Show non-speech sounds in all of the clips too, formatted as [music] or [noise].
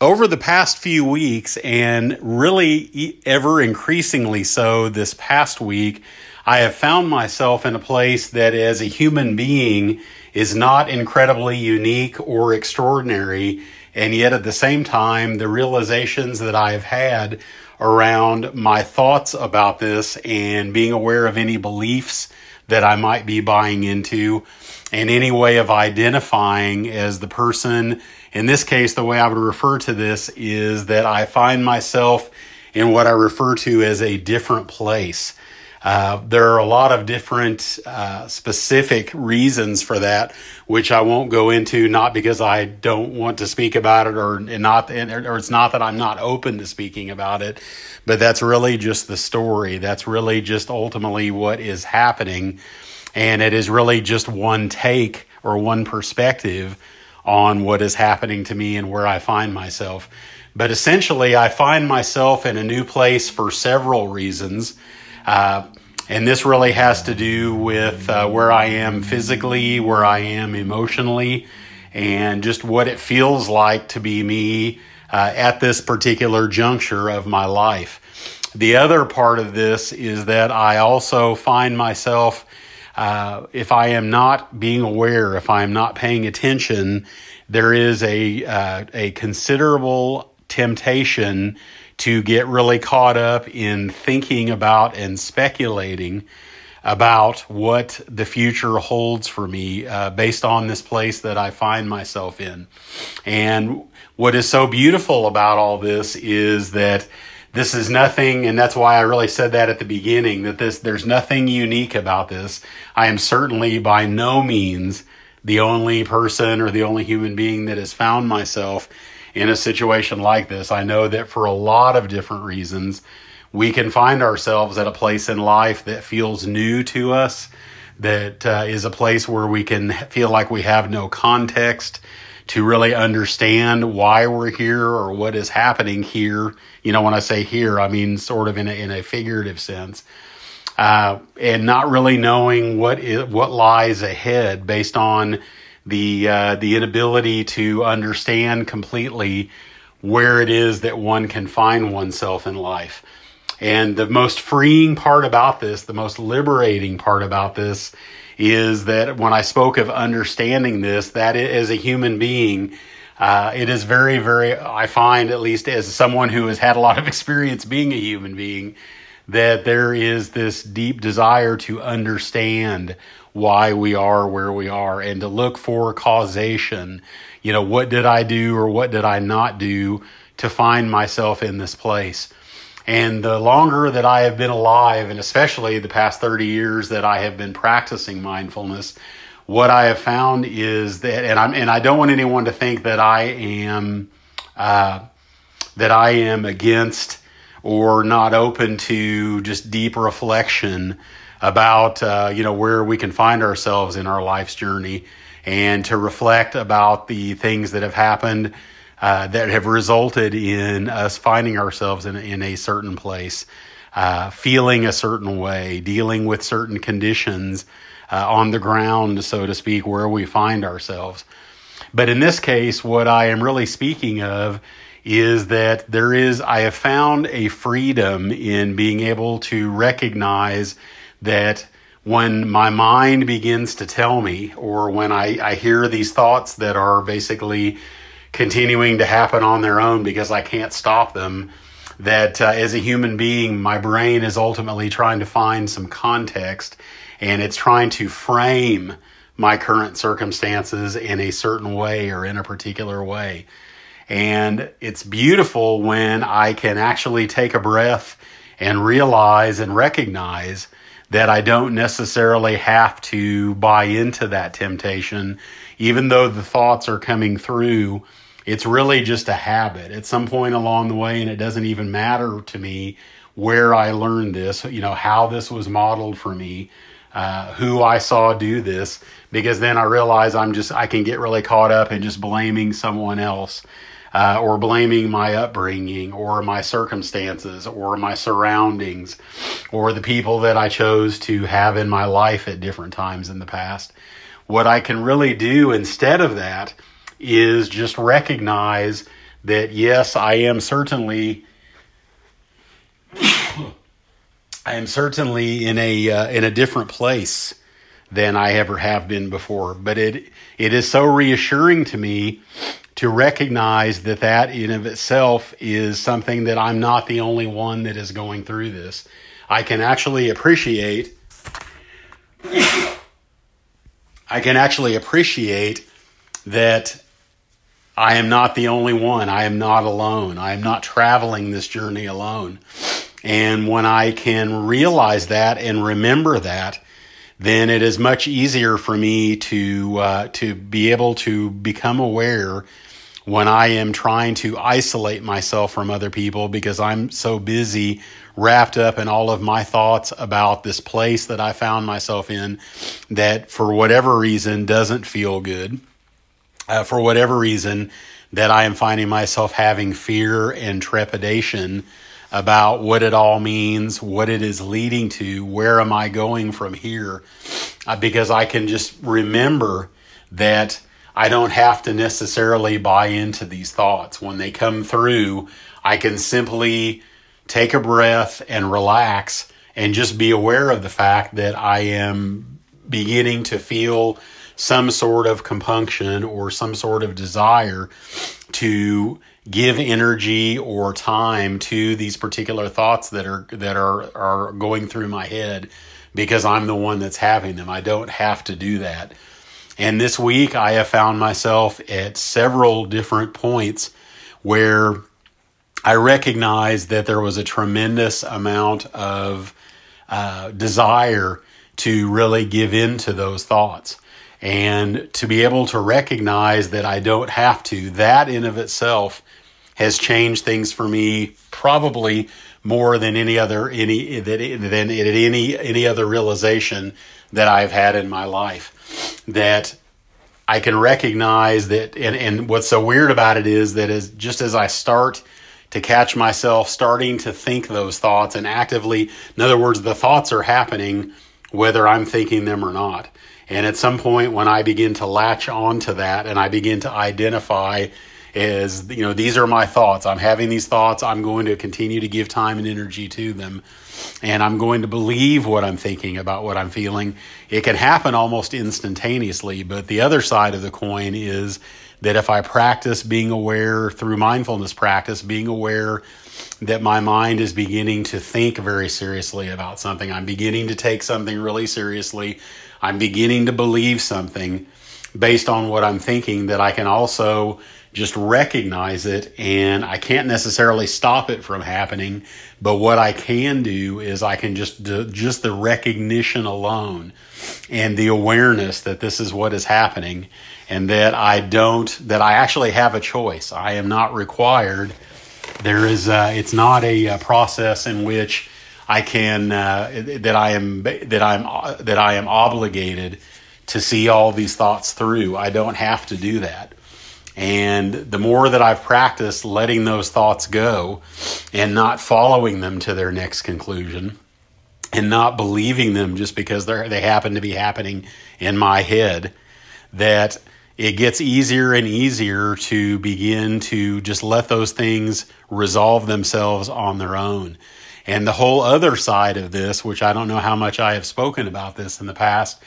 over the past few weeks, and really ever increasingly so this past week, I have found myself in a place that as a human being is not incredibly unique or extraordinary. And yet at the same time, the realizations that I have had around my thoughts about this and being aware of any beliefs that I might be buying into and any way of identifying as the person in this case, the way I would refer to this is that I find myself in what I refer to as a different place. Uh, there are a lot of different uh, specific reasons for that, which I won't go into, not because I don't want to speak about it or not, or it's not that I'm not open to speaking about it, but that's really just the story. That's really just ultimately what is happening. And it is really just one take or one perspective on what is happening to me and where I find myself. But essentially, I find myself in a new place for several reasons. Uh, and this really has to do with uh, where I am physically, where I am emotionally, and just what it feels like to be me uh, at this particular juncture of my life. The other part of this is that I also find myself uh, if I am not being aware, if I am not paying attention, there is a uh, a considerable temptation to get really caught up in thinking about and speculating about what the future holds for me uh, based on this place that I find myself in. And what is so beautiful about all this is that this is nothing and that's why I really said that at the beginning that this there's nothing unique about this. I am certainly by no means the only person or the only human being that has found myself in a situation like this. I know that for a lot of different reasons, we can find ourselves at a place in life that feels new to us, that uh, is a place where we can feel like we have no context to really understand why we're here or what is happening here. You know, when I say here, I mean sort of in a, in a figurative sense. Uh, and not really knowing what is, what lies ahead based on the uh, the inability to understand completely where it is that one can find oneself in life. And the most freeing part about this, the most liberating part about this, is that when I spoke of understanding this, that as a human being, uh, it is very, very, I find, at least as someone who has had a lot of [laughs] experience being a human being, that there is this deep desire to understand why we are where we are and to look for causation. You know, what did I do or what did I not do to find myself in this place? And the longer that I have been alive, and especially the past 30 years that I have been practicing mindfulness, what I have found is that, and I'm, and I don't want anyone to think that I am, uh, that I am against or not open to just deep reflection about, uh, you know, where we can find ourselves in our life's journey and to reflect about the things that have happened uh, that have resulted in us finding ourselves in, in a certain place, uh, feeling a certain way, dealing with certain conditions uh, on the ground, so to speak, where we find ourselves. But in this case, what I am really speaking of is that there is, I have found a freedom in being able to recognize that when my mind begins to tell me, or when I, I hear these thoughts that are basically continuing to happen on their own because I can't stop them. That uh, as a human being, my brain is ultimately trying to find some context and it's trying to frame my current circumstances in a certain way or in a particular way. And it's beautiful when I can actually take a breath and realize and recognize that I don't necessarily have to buy into that temptation, even though the thoughts are coming through it's really just a habit at some point along the way, and it doesn't even matter to me where I learned this, you know, how this was modeled for me, uh, who I saw do this, because then I realize I'm just, I can get really caught up in just blaming someone else. Uh, or blaming my upbringing or my circumstances or my surroundings or the people that I chose to have in my life at different times in the past. What I can really do instead of that is just recognize that yes, I am certainly [coughs] I am certainly in a uh, in a different place than I ever have been before. But it it is so reassuring to me to recognize that that in of itself is something that I'm not the only one that is going through this. I can actually appreciate [coughs] I can actually appreciate that I am not the only one. I am not alone. I am not traveling this journey alone. And when I can realize that and remember that, then it is much easier for me to uh, to be able to become aware when I am trying to isolate myself from other people because I'm so busy wrapped up in all of my thoughts about this place that I found myself in that for whatever reason doesn't feel good. Uh, for whatever reason that I am finding myself having fear and trepidation about what it all means, what it is leading to, where am I going from here? Uh, because I can just remember that I don't have to necessarily buy into these thoughts. When they come through, I can simply take a breath and relax and just be aware of the fact that I am beginning to feel some sort of compunction or some sort of desire to give energy or time to these particular thoughts that are that are are going through my head because I'm the one that's having them. I don't have to do that. And this week I have found myself at several different points where I recognized that there was a tremendous amount of uh, desire to really give in to those thoughts and to be able to recognize that I don't have to. That in of itself has changed things for me probably more than any other any than any any other realization that I've had in my life that I can recognize that and, and what's so weird about it is that as just as I start to catch myself starting to think those thoughts and actively in other words the thoughts are happening whether I'm thinking them or not and at some point when I begin to latch onto that and I begin to identify is you know these are my thoughts. I'm having these thoughts. I'm going to continue to give time and energy to them. And i'm going to believe what i'm thinking about what i'm feeling. It can happen almost instantaneously but the other side of the coin is that if i practice being aware through mindfulness practice being aware that my mind is beginning to think very seriously about something i'm beginning to take something really seriously i'm beginning to believe something based on what i'm thinking that i can also just recognize it and I can't necessarily stop it from happening. But what I can do is I can just just the recognition alone and the awareness that this is what is happening and that I don't, that I actually have a choice. I am not required. There is, uh, it's not a, a, process in which I can, uh, that I am, that I'm, that I am obligated to see all these thoughts through. I don't have to do that. And the more that I've practiced letting those thoughts go and not following them to their next conclusion and not believing them just because they they happen to be happening in my head, that it gets easier and easier to begin to just let those things resolve themselves on their own. And the whole other side of this, which I don't know how much I have spoken about this in the past,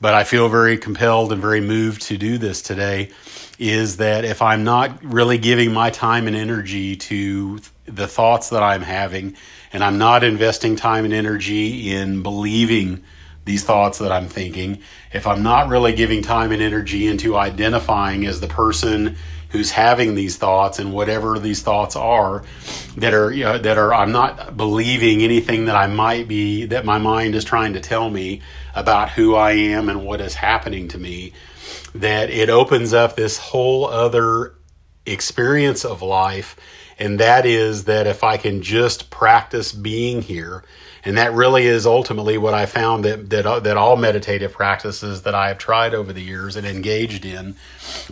but I feel very compelled and very moved to do this today is that if I'm not really giving my time and energy to the thoughts that I'm having, and I'm not investing time and energy in believing these thoughts that I'm thinking, if I'm not really giving time and energy into identifying as the person who's having these thoughts and whatever these thoughts are that are you know, that are I'm not believing anything that I might be that my mind is trying to tell me about who I am and what is happening to me that it opens up this whole other experience of life. And that is that if I can just practice being here and that really is ultimately what I found that that uh, that all meditative practices that I have tried over the years and engaged in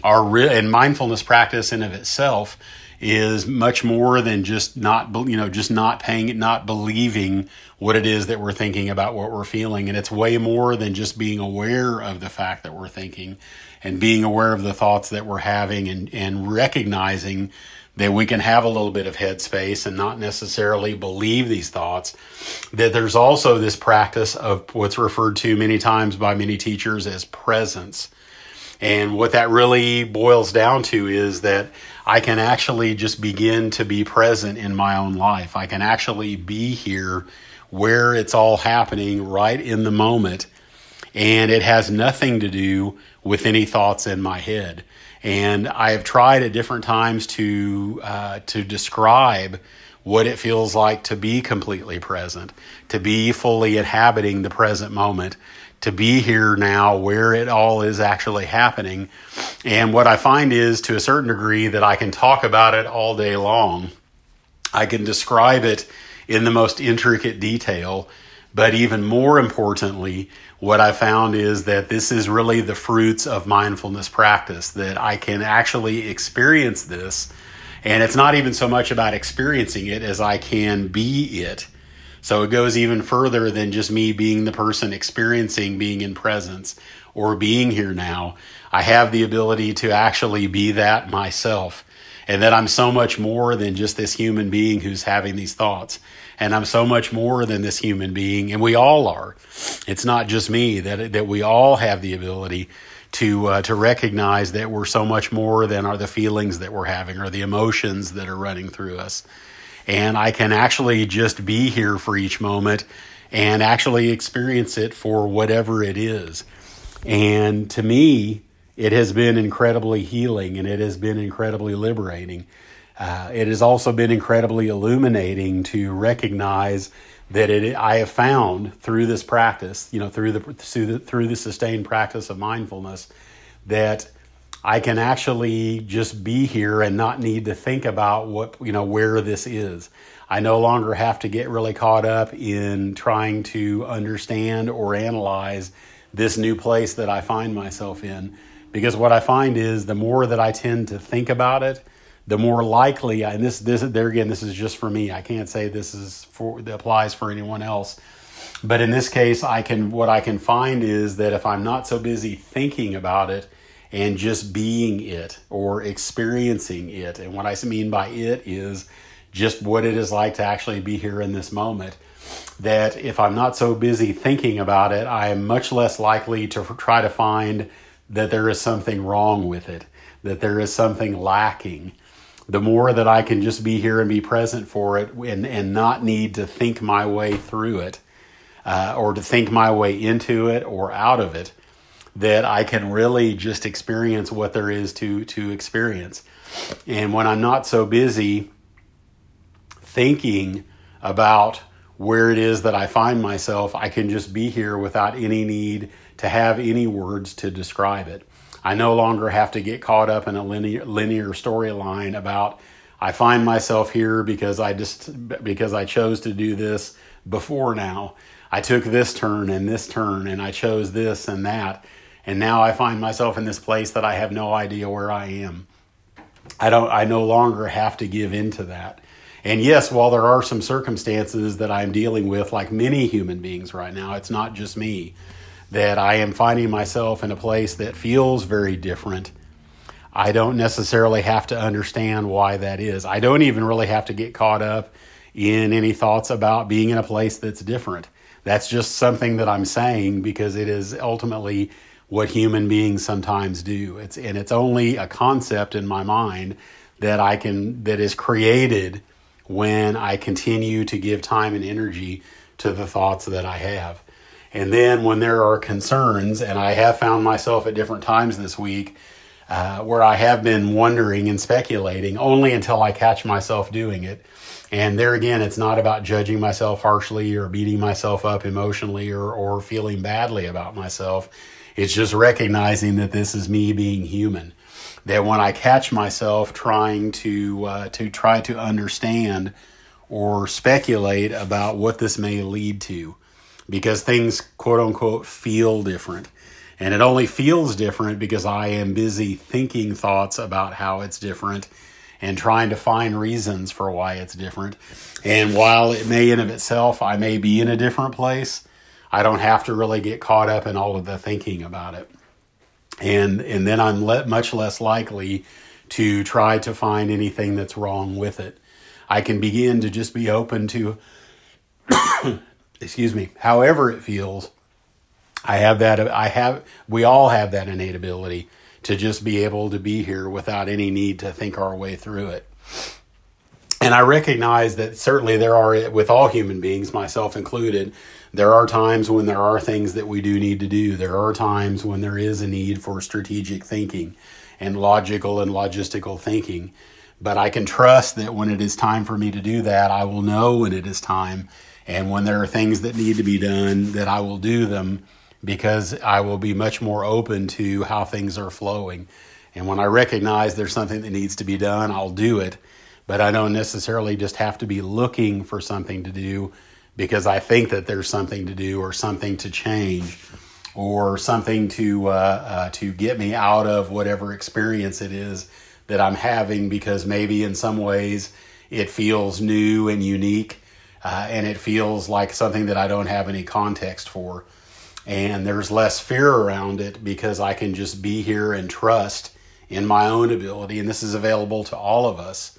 are real and mindfulness practice in of itself is much more than just not you know just not paying not believing what it is that we're thinking about what we're feeling. And it's way more than just being aware of the fact that we're thinking and being aware of the thoughts that we're having and and recognizing that we can have a little bit of headspace and not necessarily believe these thoughts. That there's also this practice of what's referred to many times by many teachers as presence. And what that really boils down to is that I can actually just begin to be present in my own life. I can actually be here where it's all happening right in the moment. And it has nothing to do with any thoughts in my head. And I have tried at different times to uh, to describe what it feels like to be completely present, to be fully inhabiting the present moment, to be here now where it all is actually happening. And what I find is to a certain degree that I can talk about it all day long. I can describe it in the most intricate detail, but even more importantly, what I found is that this is really the fruits of mindfulness practice, that I can actually experience this. And it's not even so much about experiencing it as I can be it. So it goes even further than just me being the person experiencing being in presence or being here now. I have the ability to actually be that myself. And that I'm so much more than just this human being who's having these thoughts and I'm so much more than this human being, and we all are. It's not just me that that we all have the ability to uh, to recognize that we're so much more than are the feelings that we're having or the emotions that are running through us. And I can actually just be here for each moment and actually experience it for whatever it is. And to me, it has been incredibly healing and it has been incredibly liberating. Uh, it has also been incredibly illuminating to recognize that it I have found through this practice, you know, through the through the, through the sustained practice of mindfulness, that I can actually just be here and not need to think about what you know where this is. I no longer have to get really caught up in trying to understand or analyze this new place that I find myself in, because what I find is the more that I tend to think about it the more likely, and this, this, there again, this is just for me. I can't say this is for, applies for anyone else. But in this case, I can, what I can find is that if I'm not so busy thinking about it and just being it or experiencing it, and what I mean by it is just what it is like to actually be here in this moment, that if I'm not so busy thinking about it, I am much less likely to try to find that there is something wrong with it, that there is something lacking the more that I can just be here and be present for it and, and not need to think my way through it uh, or to think my way into it or out of it, that I can really just experience what there is to, to experience. And when I'm not so busy thinking about where it is that I find myself, I can just be here without any need to have any words to describe it. I no longer have to get caught up in a linear linear storyline about I find myself here because I just because I chose to do this before now. I took this turn and this turn and I chose this and that and now I find myself in this place that I have no idea where I am. I don't I no longer have to give into that. And yes, while there are some circumstances that I'm dealing with like many human beings right now, it's not just me that I am finding myself in a place that feels very different. I don't necessarily have to understand why that is. I don't even really have to get caught up in any thoughts about being in a place that's different. That's just something that I'm saying because it is ultimately what human beings sometimes do. It's and it's only a concept in my mind that I can that is created when I continue to give time and energy to the thoughts that I have. And then when there are concerns, and I have found myself at different times this week uh, where I have been wondering and speculating only until I catch myself doing it. And there again, it's not about judging myself harshly or beating myself up emotionally or, or feeling badly about myself. It's just recognizing that this is me being human. That when I catch myself trying to uh, to try to understand or speculate about what this may lead to, because things quote unquote feel different. And it only feels different because I am busy thinking thoughts about how it's different and trying to find reasons for why it's different. And while it may in of itself, I may be in a different place, I don't have to really get caught up in all of the thinking about it. And, and then I'm le- much less likely to try to find anything that's wrong with it. I can begin to just be open to, excuse me, however it feels. I have that, I have, we all have that innate ability to just be able to be here without any need to think our way through it. And I recognize that certainly there are, with all human beings, myself included, there are times when there are things that we do need to do. There are times when there is a need for strategic thinking and logical and logistical thinking. But I can trust that when it is time for me to do that, I will know when it is time. And when there are things that need to be done, that I will do them because I will be much more open to how things are flowing. And when I recognize there's something that needs to be done, I'll do it. But I don't necessarily just have to be looking for something to do because I think that there's something to do or something to change or something to uh, uh, to get me out of whatever experience it is that I'm having because maybe in some ways it feels new and unique uh, and it feels like something that I don't have any context for. And there's less fear around it because I can just be here and trust in my own ability. And this is available to all of us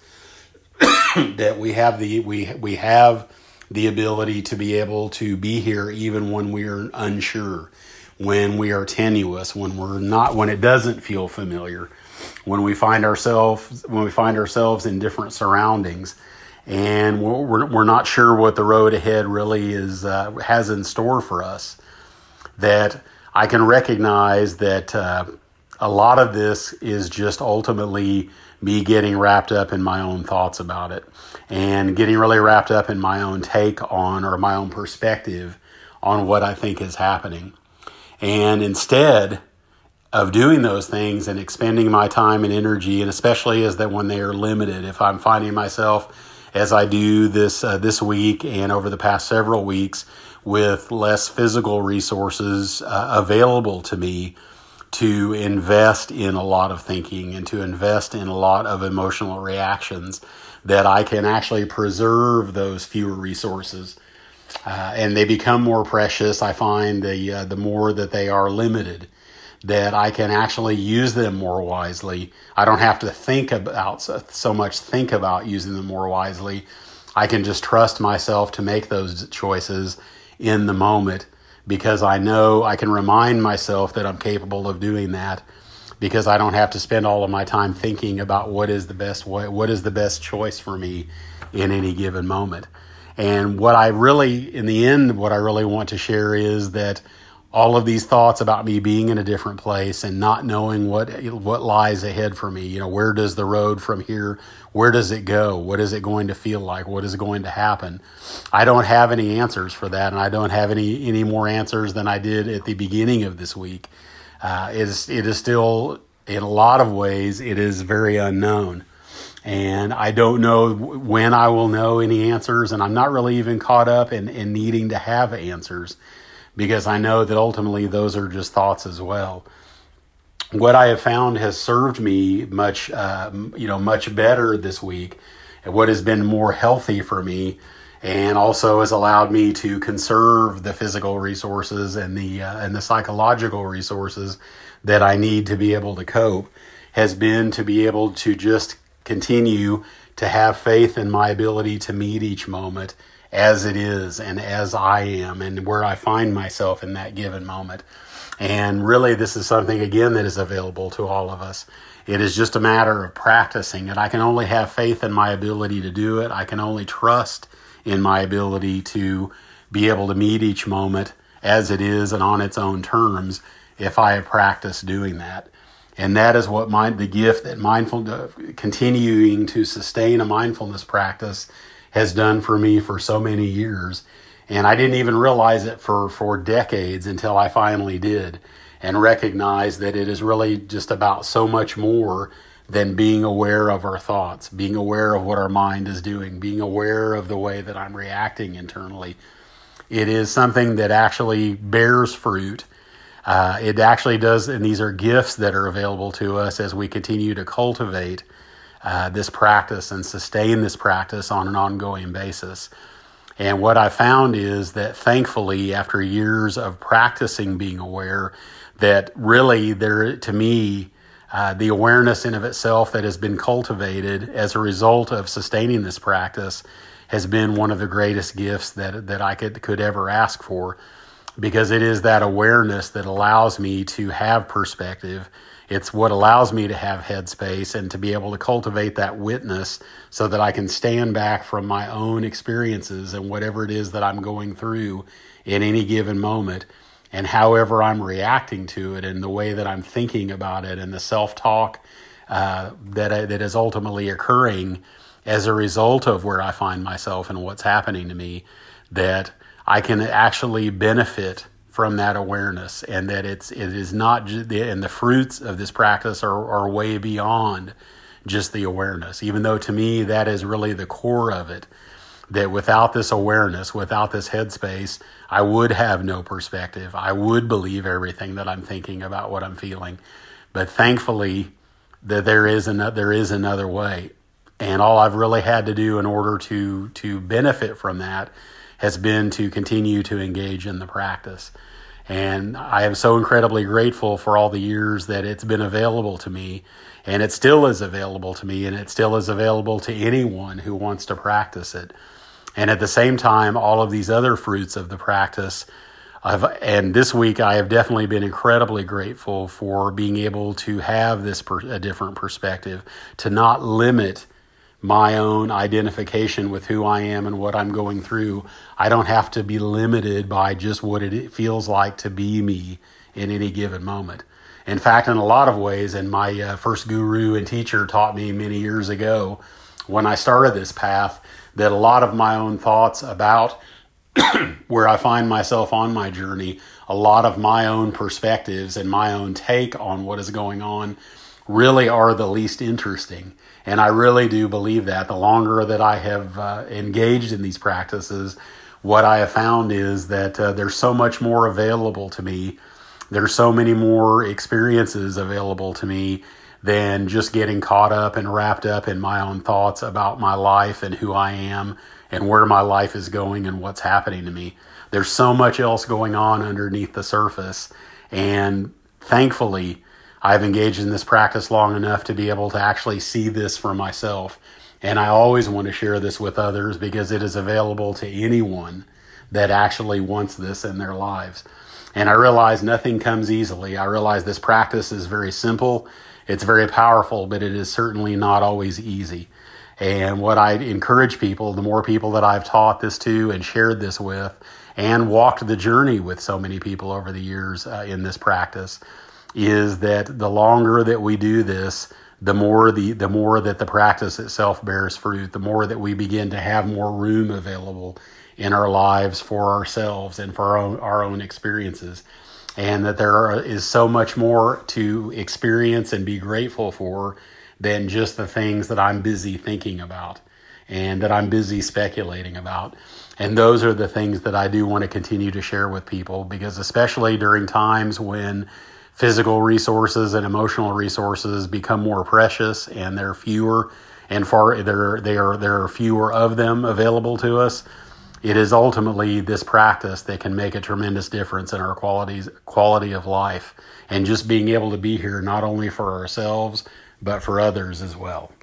[coughs] that we have the we we have the ability to be able to be here even when we're unsure when we are tenuous when we're not when it doesn't feel familiar when we find ourselves when we find ourselves in different surroundings and we're, we're not sure what the road ahead really is uh, has in store for us that I can recognize that uh, a lot of this is just ultimately me getting wrapped up in my own thoughts about it and getting really wrapped up in my own take on or my own perspective on what I think is happening. And instead of doing those things and expending my time and energy, and especially as that when they are limited, if I'm finding myself as I do this uh, this week and over the past several weeks with less physical resources uh, available to me to invest in a lot of thinking and to invest in a lot of emotional reactions that I can actually preserve those fewer resources. Uh, and they become more precious. I find the uh, the more that they are limited, that I can actually use them more wisely. I don't have to think about so much think about using them more wisely. I can just trust myself to make those choices in the moment because I know I can remind myself that I'm capable of doing that because I don't have to spend all of my time thinking about what is the best way, what is the best choice for me in any given moment. And what I really, in the end, what I really want to share is that all of these thoughts about me being in a different place and not knowing what what lies ahead for me. You know where does the road from here where does it go? What is it going to feel like? What is going to happen? I don't have any answers for that and i don't have any any more answers than i did at the beginning of this week. Uh, it is it is still in a lot of ways it is very unknown. And I don't know when I will know any answers, and I'm not really even caught up in, in needing to have answers because I know that ultimately those are just thoughts as well. What I have found has served me much, uh, you know, much better this week. And what has been more healthy for me, and also has allowed me to conserve the physical resources and the uh, and the psychological resources that I need to be able to cope, has been to be able to just continue to have faith in my ability to meet each moment as it is and as I am and where I find myself in that given moment. And really, this is something, again, that is available to all of us. It is just a matter of practicing it. I can only have faith in my ability to do it. I can only trust in my ability to be able to meet each moment as it is and on its own terms if I have practiced doing that. And that is what my, the gift that mindful, continuing to sustain a mindfulness practice has done for me for so many years. And I didn't even realize it for, for decades until I finally did and recognized that it is really just about so much more than being aware of our thoughts, being aware of what our mind is doing, being aware of the way that I'm reacting internally. It is something that actually bears fruit. Uh, it actually does, and these are gifts that are available to us as we continue to cultivate uh, this practice and sustain this practice on an ongoing basis. And what I found is that thankfully, after years of practicing being aware, that really there, to me, uh, the awareness in of itself that has been cultivated as a result of sustaining this practice has been one of the greatest gifts that that I could could ever ask for because it is that awareness that allows me to have perspective. It's what allows me to have headspace and to be able to cultivate that witness so that I can stand back from my own experiences and whatever it is that I'm going through in any given moment and however I'm reacting to it and the way that I'm thinking about it and the self talk uh, that, that is ultimately occurring as a result of where I find myself and what's happening to me that I can actually benefit from that awareness and that it's it is not and the fruits of this practice are, are way beyond just the awareness even though to me that is really the core of it that without this awareness without this headspace I would have no perspective. I would believe everything that I'm thinking about what I'm feeling. But thankfully that there is another there is another way. And all I've really had to do in order to to benefit from that has been to continue to engage in the practice. And I am so incredibly grateful for all the years that it's been available to me. And it still is available to me, and it still is available to anyone who wants to practice it. And at the same time, all of these other fruits of the practice. I've, and this week, I have definitely been incredibly grateful for being able to have this per, a different perspective, to not limit my own identification with who I am and what I'm going through. I don't have to be limited by just what it feels like to be me in any given moment. In fact, in a lot of ways, and my uh, first guru and teacher taught me many years ago when I started this path that a lot of my own thoughts about [clears throat] where I find myself on my journey, a lot of my own perspectives and my own take on what is going on really are the least interesting. And I really do believe that. The longer that I have uh, engaged in these practices, what I have found is that uh, there's so much more available to me. There's so many more experiences available to me than just getting caught up and wrapped up in my own thoughts about my life and who I am and where my life is going and what's happening to me. There's so much else going on underneath the surface. And thankfully, I've engaged in this practice long enough to be able to actually see this for myself. And I always want to share this with others because it is available to anyone that actually wants this in their lives. And I realize nothing comes easily. I realize this practice is very simple, it's very powerful, but it is certainly not always easy. And what I encourage people, the more people that I've taught this to and shared this with, and walked the journey with so many people over the years uh, in this practice, is that the longer that we do this, the more the the more that the practice itself bears fruit, the more that we begin to have more room available in our lives for ourselves and for our own, our own experiences, and that there are, is so much more to experience and be grateful for than just the things that I'm busy thinking about and that I'm busy speculating about. And those are the things that I do want to continue to share with people because, especially during times when physical resources and emotional resources become more precious and there are fewer and far there there there are fewer of them available to us. It is ultimately this practice that can make a tremendous difference in our qualities quality of life and just being able to be here not only for ourselves but for others as well